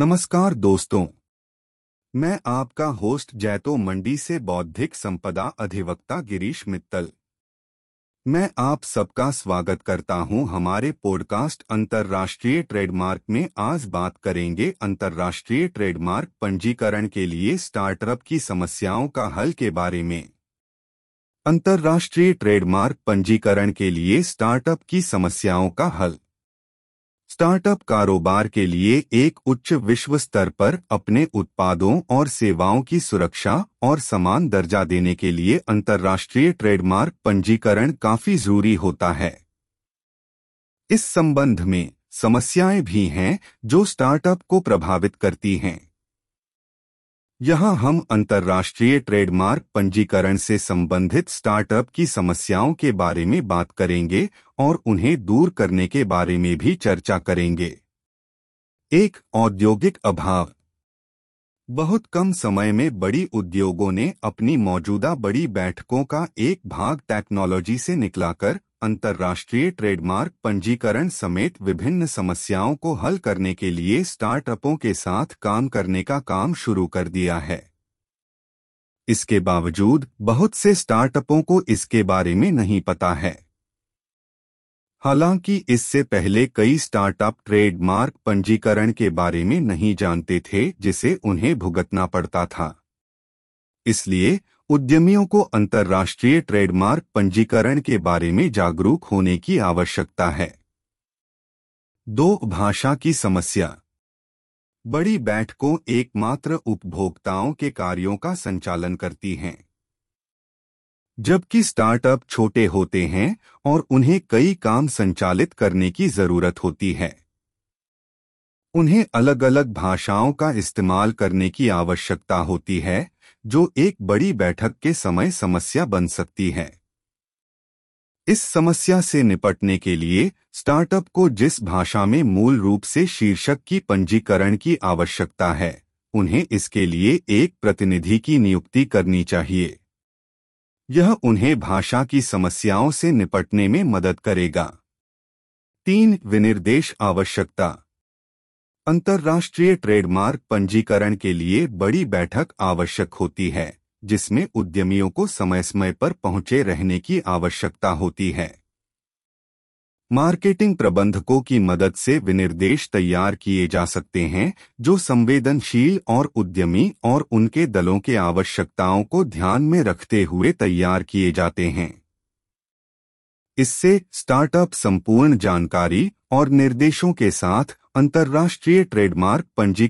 नमस्कार दोस्तों। मैं आपका होस्ट जैतो मंडी से बौद्धिक संपदा अधिवक्ता गिरीश मित्तल। मैं आप सबका स्वागत करता हूँ हमारे पॉडकास्ट अंतर्राष्ट्रीय ट्रेडमार्क में। आज बात करेंगे अंतर्राष्ट्रीय ट्रेडमार्क पंजीकरण के लिए स्टार्टअप की समस्याओं का हल के बारे में। अंतर्राष्ट्रीय ट्रेडमार्क पंजीकरण के लिए स्टार्टअप की समस्याओं का हल। स्टार्टअप कारोबार के लिए एक उच्च विश्व स्तर पर अपने उत्पादों और सेवाओं की सुरक्षा और समान दर्जा देने के लिए अंतर्राष्ट्रीय ट्रेडमार्क पंजीकरण काफ़ी ज़रूरी होता है। इस संबंध में समस्याएँ भी हैं जो स्टार्टअप को प्रभावित करती हैं। यहाँ हम अंतर्राष्ट्रीय ट्रेडमार्क पंजीकरण से संबंधित स्टार्टअप की समस्याओं के बारे में बात करेंगे और उन्हें दूर करने के बारे में भी चर्चा करेंगे। एक, औद्योगिक अभाव। बहुत कम समय में बड़ी उद्योगों ने अपनी मौजूदा बड़ी बैठकों का एक भाग टेक्नोलॉजी से निकलाकर अंतर्राष्ट्रीय ट्रेडमार्क पंजीकरण समेत विभिन्न समस्याओं को हल करने के लिए स्टार्टअपों के साथ काम करने का काम शुरू कर दिया है। इसके बावजूद बहुत से स्टार्टअपों को इसके बारे में नहीं पता है। हालाँकि इससे पहले कई स्टार्टअप ट्रेडमार्क पंजीकरण के बारे में नहीं जानते थे, जिसे उन्हें भुगतना पड़ता था। इसलिए उद्यमियों को अंतर्राष्ट्रीय ट्रेडमार्क पंजीकरण के बारे में जागरूक होने की आवश्यकता है। दो, भाषा की समस्या। बड़ी बैठकों एकमात्र उपभोक्ताओं के कार्यों का संचालन करती हैं। जबकि स्टार्टअप छोटे होते हैं और उन्हें कई काम संचालित करने की ज़रूरत होती है। उन्हें अलग अलग भाषाओं का इस्तेमाल करने की आवश्यकता होती है जो एक बड़ी बैठक के समय समस्या बन सकती है। इस समस्या से निपटने के लिए स्टार्टअप को जिस भाषा में मूल रूप से शीर्षक की पंजीकरण की आवश्यकता है, उन्हें इसके लिए एक प्रतिनिधि की नियुक्ति करनी चाहिए। यह उन्हें भाषा की समस्याओं से निपटने में मदद करेगा। तीन विनिर्देश आवश्यकता। अंतर्राष्ट्रीय ट्रेडमार्क पंजीकरण के लिए बड़ी बैठक आवश्यक होती है, जिसमें उद्यमियों को समय समय पर पहुँचे रहने की आवश्यकता होती है। मार्केटिंग प्रबंधकों की मदद से विनिर्देश तैयार किए जा सकते हैं, जो संवेदनशील और उद्यमी और उनके दलों के आवश्यकताओं को ध्यान में रखते हुए तैयार किए जाते हैं। इससे स्टार्टअप संपूर्ण जानकारी और निर्देशों के साथ अंतर्राष्ट्रीय ट्रेडमार्क पंजीकरण